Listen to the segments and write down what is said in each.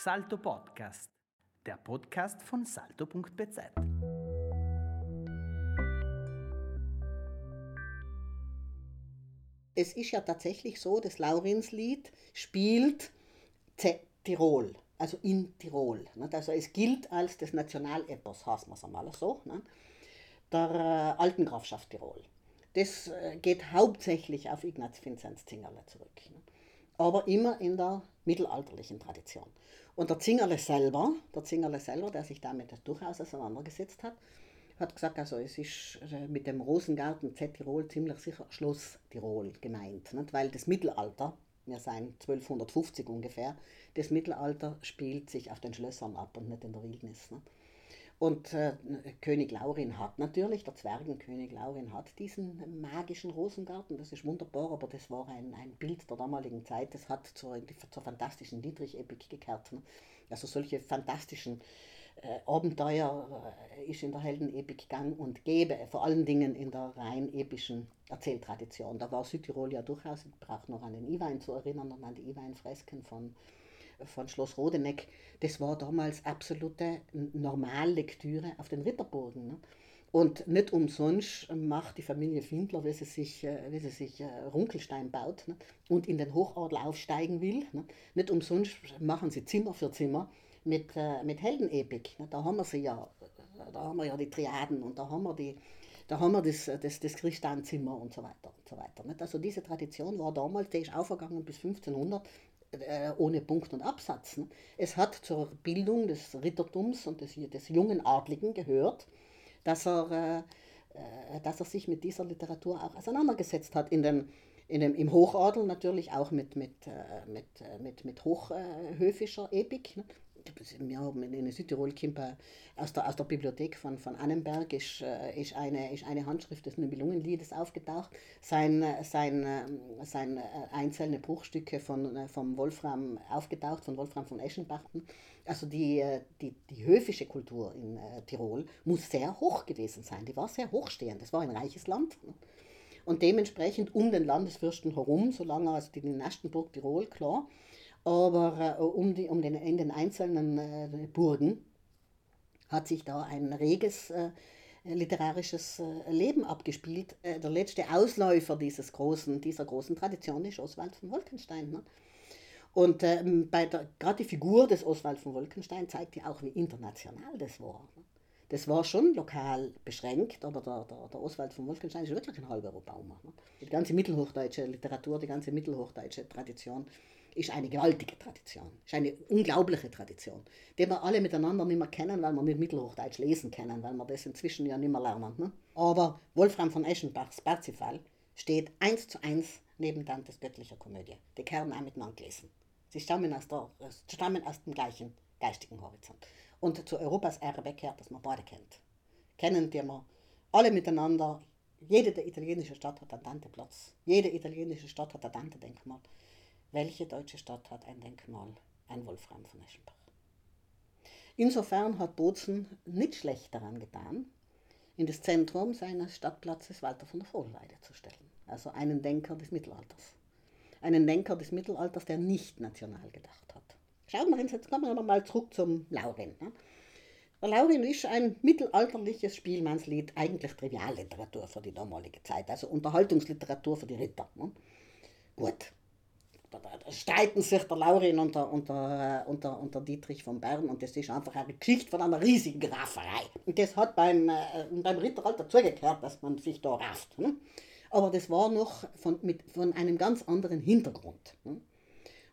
Salto Podcast, der Podcast von salto.bz. Es ist ja tatsächlich so, das Laurinslied spielt Z Tirol, also in Tirol. Also es gilt als das Nationalepos, heißt man es einmal so, der äh, alten Grafschaft Tirol. Das äh, geht hauptsächlich auf Ignaz Vinzenz Zingerle zurück. Aber immer in der mittelalterlichen Tradition. Und der Zingerle selber, der Zingerle selber, der sich damit durchaus auseinandergesetzt hat, hat gesagt, also es ist äh, mit dem Rosengarten Z Tirol ziemlich sicher Schloss Tirol gemeint, nicht? weil das Mittelalter, wir sind 1250 ungefähr, das Mittelalter spielt sich auf den Schlössern ab und nicht in der Wildnis. Nicht? Und äh, König Laurin hat natürlich, der Zwergenkönig Laurin hat diesen magischen Rosengarten, das ist wunderbar, aber das war ein, ein Bild der damaligen Zeit, das hat zur, zur fantastischen Dietrich-Epik gekehrt. Ne? Also solche fantastischen äh, Abenteuer äh, ist in der Heldenepik gang und gäbe, vor allen Dingen in der rein epischen Erzähltradition. Da war Südtirol ja durchaus, ich brauche noch an den Iwein zu erinnern und an die Iwein-Fresken von von Schloss Rodeneck, das war damals absolute Normallektüre auf den Ritterburgen. Ne? Und nicht umsonst macht die Familie Findler, wie sie sich, äh, wie sie sich äh, Runkelstein baut ne? und in den Hochadel aufsteigen will. Ne? Nicht umsonst machen sie Zimmer für Zimmer mit, äh, mit Heldenepik. Ne? Da haben wir sie ja, da haben wir ja die Triaden und da haben wir die, da haben wir das, das, das Christianzimmer und so weiter und so weiter. Also diese Tradition war damals, die ist aufgegangen bis 1500 äh, ohne Punkt und Absatz. Es hat zur Bildung des Rittertums und des, des jungen Adligen gehört, dass er, äh, äh, dass er sich mit dieser Literatur auch auseinandergesetzt hat. In den, in dem, Im Hochadel natürlich auch mit, mit, äh, mit, mit, mit hochhöfischer Epik. Ne? Wir haben in Südtirol aus der, aus der Bibliothek von, von Annenberg ist, äh, ist, eine, ist eine Handschrift des Nibelungenliedes aufgetaucht. Sein, sein, sein äh, einzelne Bruchstücke von, äh, vom Wolfram aufgetaucht, von Wolfram von Eschenbachten. Also die, die, die höfische Kultur in Tirol muss sehr hoch gewesen sein. Die war sehr hochstehend. Das war ein reiches Land. Und dementsprechend um den Landesfürsten herum, solange also die Nastenburg Tirol, klar, aber äh, um, die, um den, in den einzelnen äh, Burgen hat sich da ein reges äh, literarisches äh, Leben abgespielt. Äh, der letzte Ausläufer dieses großen, dieser großen Tradition ist Oswald von Wolkenstein. Ne? Und ähm, gerade die Figur des Oswald von Wolkenstein zeigt ja auch, wie international das war. Ne? Das war schon lokal beschränkt, aber der, der, der Oswald von Wolkenstein ist wirklich ein halber Baumer. Ne? Die ganze mittelhochdeutsche Literatur, die ganze mittelhochdeutsche Tradition ist eine gewaltige Tradition, ist eine unglaubliche Tradition, die wir alle miteinander nicht mehr kennen, weil wir nicht Mittelhochdeutsch lesen können, weil wir das inzwischen ja nicht mehr lernen. Ne? Aber Wolfram von Eschenbachs Parzifal steht eins zu eins neben Dantes göttlicher Komödie. Die können auch miteinander lesen. Sie stammen aus, der, stammen aus dem gleichen geistigen Horizont. Und zu Europas Erbe gehört, dass man beide kennt. Kennen die wir alle miteinander. Jede italienische Stadt hat einen Dante-Platz. Jede italienische Stadt hat ein Dante-Denkmal. Welche deutsche Stadt hat ein Denkmal? Ein Wolfram von Eschenbach. Insofern hat Bozen nicht schlecht daran getan, in das Zentrum seines Stadtplatzes Walter von der Vogelweide zu stellen. Also einen Denker des Mittelalters. Einen Denker des Mittelalters, der nicht national gedacht hat. Schauen wir uns, jetzt kommen wir mal zurück zum Laurin. Ne? Der Laurin ist ein mittelalterliches Spielmannslied, eigentlich Trivialliteratur für die damalige Zeit, also Unterhaltungsliteratur für die Ritter. Ne? Gut, da, da, streiten sich der Laurin und der, und, der, und, der, und der Dietrich von Bern und das ist einfach eine Geschichte von einer riesigen Rafferei. Und das hat beim, äh, beim Ritteralter zugekehrt, dass man sich da rafft. Ne? Aber das war noch von, mit, von einem ganz anderen Hintergrund. Ne?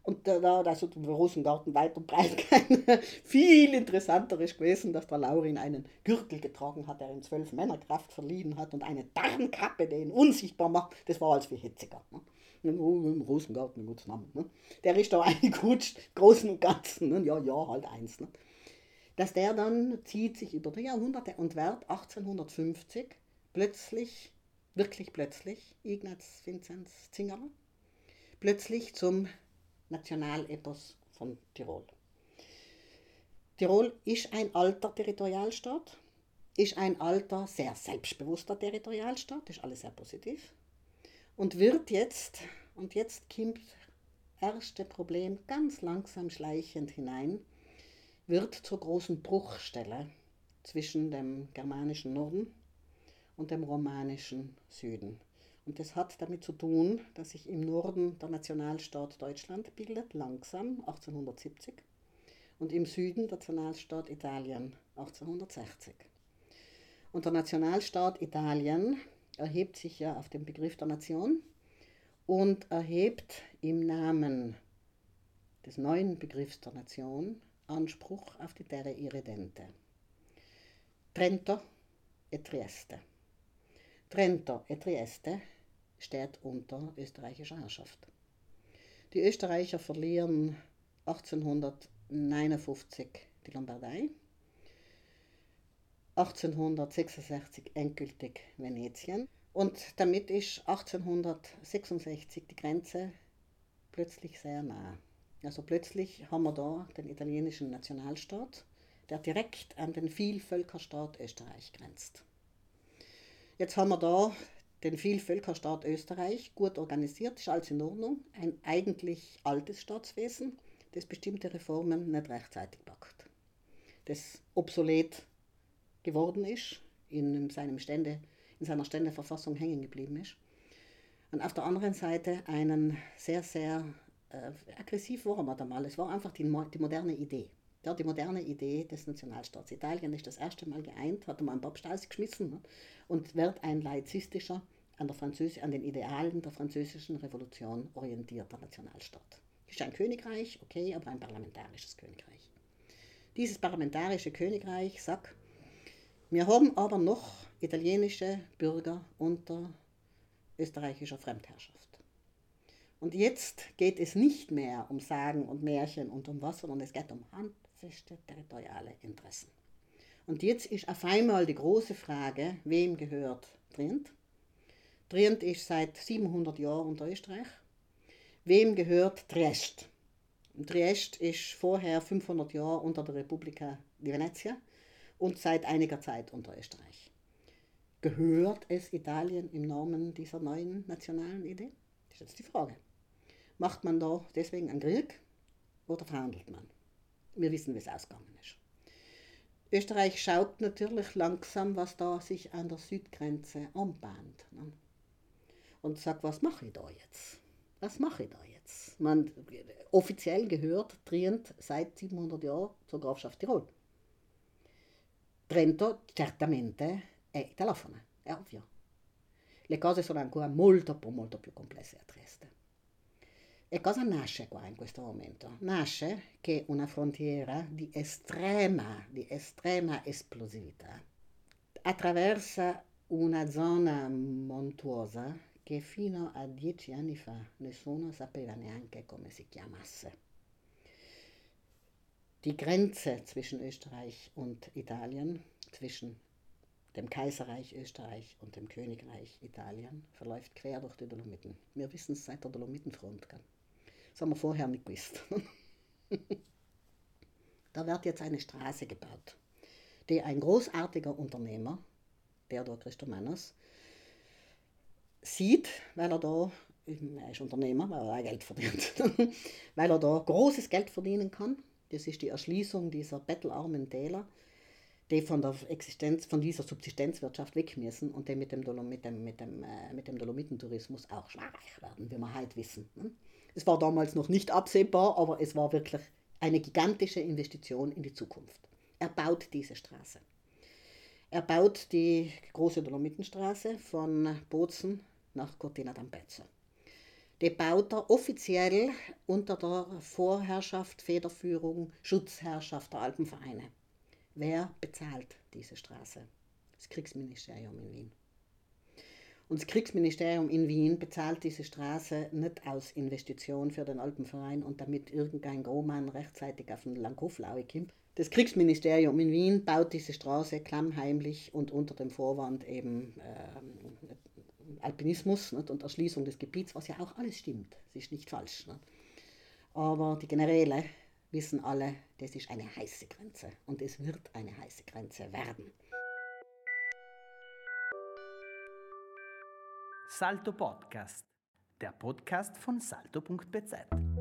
Und da, da also der Rosengarten weiter breit viel interessanter ist gewesen, dass der Laurin einen Gürtel getragen hat, der ihm zwölf Männerkraft verliehen hat und eine Darnkappe, die ihn unsichtbar macht. Das war als viel hitziger. Ne? Im Rosengarten, ein guter Name. Ne? Der ist da eingerutscht, großen und ganzen. Ne? Ja, ja, halt eins. Ne? Dass der dann zieht sich über die Jahrhunderte und wird 1850 plötzlich, wirklich plötzlich, Ignaz Vinzenz Zingerer, plötzlich zum Nationalepos von Tirol. Tirol ist ein alter Territorialstaat, ist ein alter, sehr selbstbewusster Territorialstaat, ist alles sehr positiv. Und wird jetzt, und jetzt kommt erste Problem ganz langsam schleichend hinein, wird zur großen Bruchstelle zwischen dem germanischen Norden und dem romanischen Süden. Und das hat damit zu tun, dass sich im Norden der Nationalstaat Deutschland bildet, langsam 1870, und im Süden der Nationalstaat Italien 1860. Und der Nationalstaat Italien erhebt sich ja auf den Begriff der Nation und erhebt im Namen des neuen Begriffs der Nation Anspruch auf die Terre Irredente. Trento e Trieste. Trento e Trieste steht unter österreichischer Herrschaft. Die Österreicher verlieren 1859 die Lombardei, 1866 endgültig Venetien und damit ist 1866 die Grenze plötzlich sehr nah. Also plötzlich haben wir da den italienischen Nationalstaat, der direkt an den Vielvölkerstaat Österreich grenzt. Jetzt haben wir da den Vielvölkerstaat Österreich, gut organisiert, ist alles in Ordnung, ein eigentlich altes Staatswesen, das bestimmte Reformen nicht rechtzeitig packt. Das obsolet geworden ist, in, seinem Stände, in seiner Ständeverfassung hängen geblieben ist. Und auf der anderen Seite einen sehr, sehr äh, aggressiv war man einmal. Es war einfach die, die moderne Idee. Ja, die moderne Idee des Nationalstaats. Italien ist das erste Mal geeint, hat man einen Papst ausgeschmissen ne? und wird ein laizistischer, an, der Französ an den Idealen der französischen Revolution orientierter Nationalstaat. Ist ein Königreich, okay, aber ein parlamentarisches Königreich. Dieses parlamentarische Königreich sagt, wir haben aber noch italienische Bürger unter österreichischer Fremdherrschaft. Und jetzt geht es nicht mehr um Sagen und Märchen und um was, sondern es geht um handfeste territoriale Interessen. Und jetzt ist auf einmal die große Frage, wem gehört Trient? Trient ist seit 700 Jahren unter Österreich. Wem gehört Triest? Triest ist vorher 500 Jahre unter der Republika di Venezia und seit einiger Zeit unter Österreich. Gehört es Italien im Namen dieser neuen nationalen Idee? Das ist jetzt die Frage. Macht man da deswegen einen Krieg oder verhandelt man? Wir wissen, wie es ausgegangen ist. Österreich schaut natürlich langsam, was da sich an der Südgrenze anbahnt. Ne? Und sagt, was mache ich da jetzt? Was mache ich da jetzt? Man, offiziell gehört Trient seit 700 Jahren zur Grafschaft Tirol. Trento certamente è italofono, è ovvio. Le cose sono ancora molto, molto più complesse a Trieste. E cosa nasce qua in questo momento? Nasce che una frontiera di estrema, di estrema esplosività attraversa una zona montuosa che fino a dieci anni fa nessuno sapeva neanche come si chiamasse. Die Grenze zwischen Österreich und Italien, zwischen dem Kaiserreich Österreich und dem Königreich Italien, verläuft quer durch die Dolomiten. Wir wissen es seit der Dolomitenfront. Das haben wir vorher nicht gewusst. da wird jetzt eine Straße gebaut, die ein großartiger Unternehmer, Theodor Christomanos, sieht, weil er da, er ist Unternehmer, weil er Geld verdient, weil er da großes Geld verdienen kann. Das ist die Erschließung dieser bettelarmen Täler, die von der Existenz, von dieser Subsistenzwirtschaft weg müssen und die mit dem, Dolom, mit dem, mit dem, äh, mit dem Dolomitentourismus auch schwierig werden, wie wir heute wissen. Ne? Es war damals noch nicht absehbar, aber es war wirklich eine gigantische Investition in die Zukunft. Er baut diese Straße. Er baut die große Dolomitenstraße von Bozen nach Cortina d'Ampezzo. Die baut er offiziell unter der Vorherrschaft, Federführung, Schutzherrschaft der Alpenvereine. Wer bezahlt diese Straße? Das Kriegsministerium in Wien. Und das Kriegsministerium in Wien bezahlt diese Straße nicht aus Investition für den Alpenverein und damit irgendein Grohmann rechtzeitig auf den Langkoflaue kommt. Das Kriegsministerium in Wien baut diese Straße klammheimlich und unter dem Vorwand eben äh, Alpinismus nicht, und Erschließung des Gebiets, was ja auch alles stimmt. Das ist nicht falsch. Nicht. Aber die Generäle wissen alle, das ist eine heiße Grenze und es wird eine heiße Grenze werden. Salto Podcast, der Podcast von salto.bz.